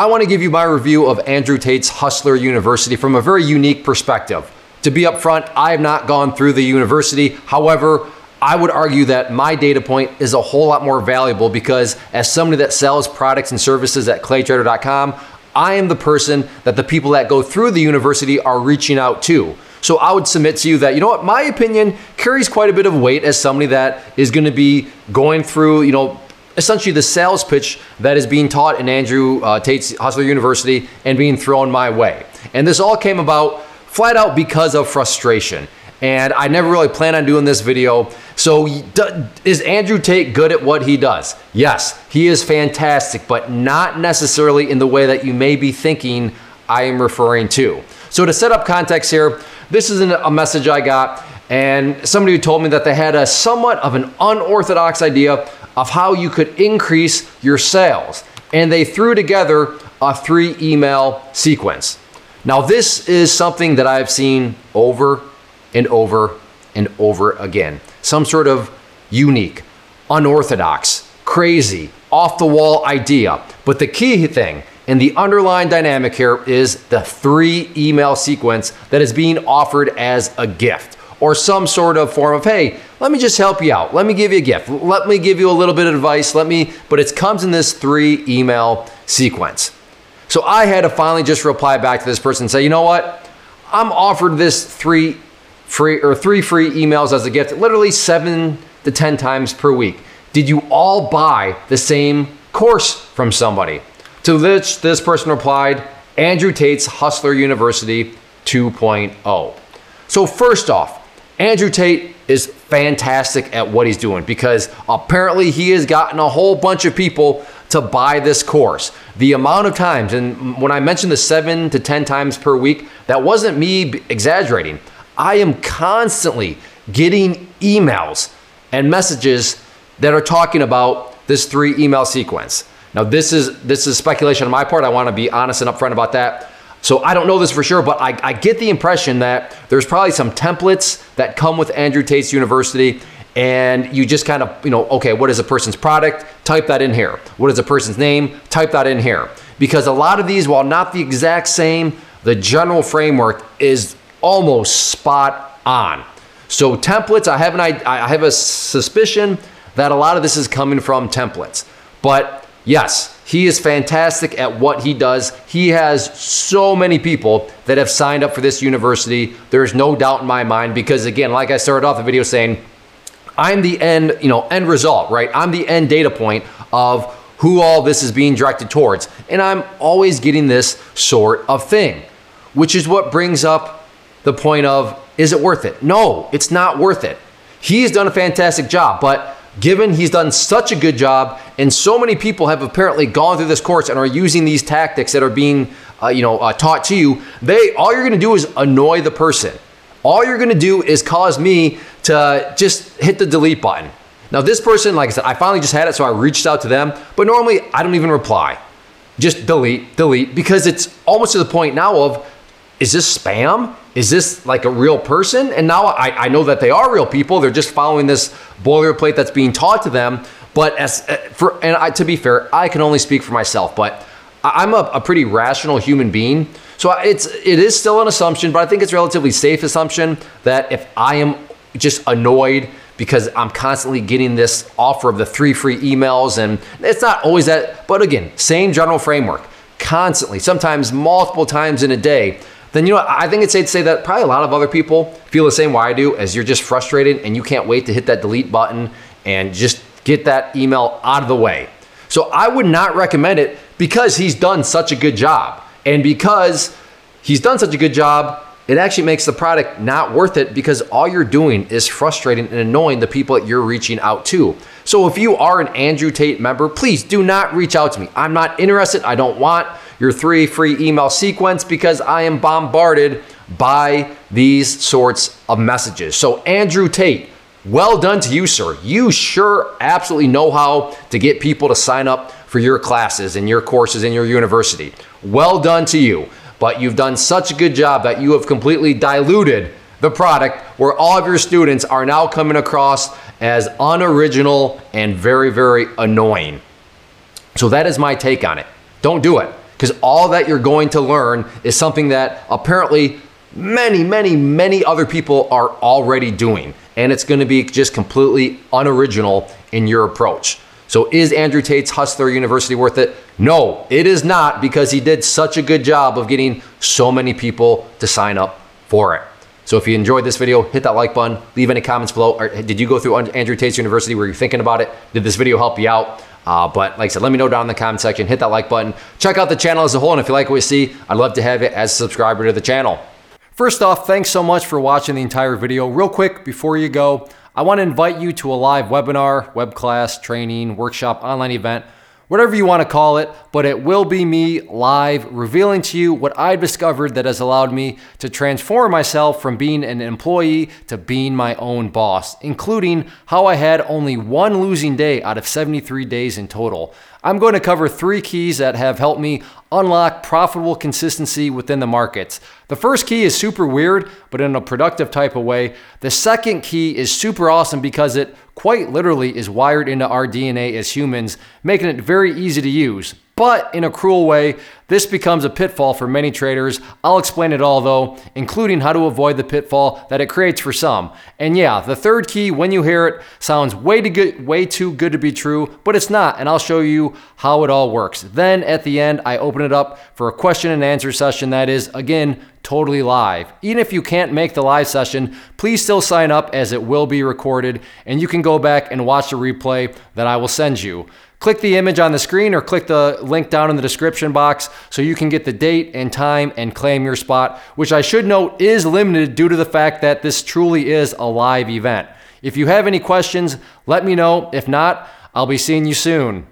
I want to give you my review of Andrew Tate's Hustler University from a very unique perspective. To be upfront, I have not gone through the university. However, I would argue that my data point is a whole lot more valuable because as somebody that sells products and services at claytrader.com, I am the person that the people that go through the university are reaching out to. So I would submit to you that, you know what, my opinion carries quite a bit of weight as somebody that is going to be going through, you know, essentially the sales pitch that is being taught in Andrew uh, Tate's Hustler University and being thrown my way. And this all came about flat out because of frustration. And I never really planned on doing this video. So, is Andrew Tate good at what he does? Yes, he is fantastic, but not necessarily in the way that you may be thinking I am referring to. So, to set up context here, this is a message I got, and somebody who told me that they had a somewhat of an unorthodox idea of how you could increase your sales. And they threw together a three email sequence. Now, this is something that I've seen over and over and over again. Some sort of unique, unorthodox, crazy, off the wall idea. But the key thing and the underlying dynamic here is the three email sequence that is being offered as a gift or some sort of form of, hey, let me just help you out. Let me give you a gift. Let me give you a little bit of advice. Let me, but it comes in this three email sequence. So I had to finally just reply back to this person and say, you know what? I'm offered this three free or three free emails as a gift, literally seven to 10 times per week. Did you all buy the same course from somebody? To which this person replied, Andrew Tate's Hustler University 2.0. So, first off, Andrew Tate is fantastic at what he's doing because apparently he has gotten a whole bunch of people to buy this course. The amount of times, and when I mentioned the seven to 10 times per week, that wasn't me exaggerating. I am constantly getting emails and messages that are talking about this three email sequence. Now, this is this is speculation on my part. I want to be honest and upfront about that. So I don't know this for sure, but I, I get the impression that there's probably some templates that come with Andrew Tate's University and you just kind of, you know, okay, what is a person's product? Type that in here. What is a person's name? Type that in here. Because a lot of these, while not the exact same, the general framework is almost spot on. So templates, I have an I have a suspicion that a lot of this is coming from templates. But yes, he is fantastic at what he does. He has so many people that have signed up for this university. There's no doubt in my mind because again, like I started off the video saying, I'm the end, you know, end result, right? I'm the end data point of who all this is being directed towards. And I'm always getting this sort of thing, which is what brings up the point of is it worth it? No, it's not worth it. He's done a fantastic job, but given he's done such a good job and so many people have apparently gone through this course and are using these tactics that are being uh, you know uh, taught to you they all you're going to do is annoy the person all you're going to do is cause me to just hit the delete button. Now, this person, like I said, I finally just had it, so I reached out to them, but normally I don't even reply. Just delete, delete, because it's almost to the point now of is this spam? Is this like a real person? And now I, I know that they are real people. They're just following this boilerplate that's being taught to them. But as uh, for, and I, to be fair, I can only speak for myself, but I'm a, a pretty rational human being. So it's it is still an assumption, but I think it's a relatively safe assumption that if I am just annoyed because I'm constantly getting this offer of the three free emails, and it's not always that, but again, same general framework, constantly, sometimes multiple times in a day. Then you know I think it's safe to say that probably a lot of other people feel the same way I do, as you're just frustrated and you can't wait to hit that delete button and just get that email out of the way. So I would not recommend it because he's done such a good job. And because he's done such a good job, it actually makes the product not worth it because all you're doing is frustrating and annoying the people that you're reaching out to. So if you are an Andrew Tate member, please do not reach out to me. I'm not interested. I don't want your three free email sequence because I am bombarded by these sorts of messages. So Andrew Tate, well done to you, sir. You sure absolutely know how to get people to sign up for your classes and your courses in your university. Well done to you but you've done such a good job that you have completely diluted the product where all of your students are now coming across as unoriginal and very, very annoying. So that is my take on it. Don't do it. Because all that you're going to learn is something that apparently many, many, many other people are already doing. And it's going to be just completely unoriginal in your approach. So, is Andrew Tate's Hustler University worth it? No, it is not because he did such a good job of getting so many people to sign up for it. So, if you enjoyed this video, hit that like button, leave any comments below. Did you go through Andrew Tate's University? Were you thinking about it? Did this video help you out? Uh, but like I said, let me know down in the comment section. Hit that like button. Check out the channel as a whole. And if you like what you see, I'd love to have you as a subscriber to the channel. First off, thanks so much for watching the entire video. Real quick, before you go, I want to invite you to a live webinar, web class, training, workshop, online event, whatever you want to call it, but it will be me live revealing to you what I've discovered that has allowed me to transform myself from being an employee to being my own boss, including how I had only one losing day out of 73 days in total. I'm going to cover three keys that have helped me unlock profitable consistency within the markets. The first key is super weird, but in a productive type of way. The second key is super awesome because it quite literally is wired into our DNA as humans, making it very easy to use. But in a cruel way, this becomes a pitfall for many traders. I'll explain it all though, including how to avoid the pitfall that it creates for some. And yeah, the third key, when you hear it, sounds way too good, way too good to be true, but it's not, and I'll show you how it all works. Then at the end, I open it up for a question and answer session that is, again, totally live. Even if you can't make the live session, please still sign up as it will be recorded, and you can go back and watch the replay that I will send you. Click the image on the screen or click the link down in the description box so you can get the date and time and claim your spot, which I should note is limited due to the fact that this truly is a live event. If you have any questions, let me know. If not, I'll be seeing you soon.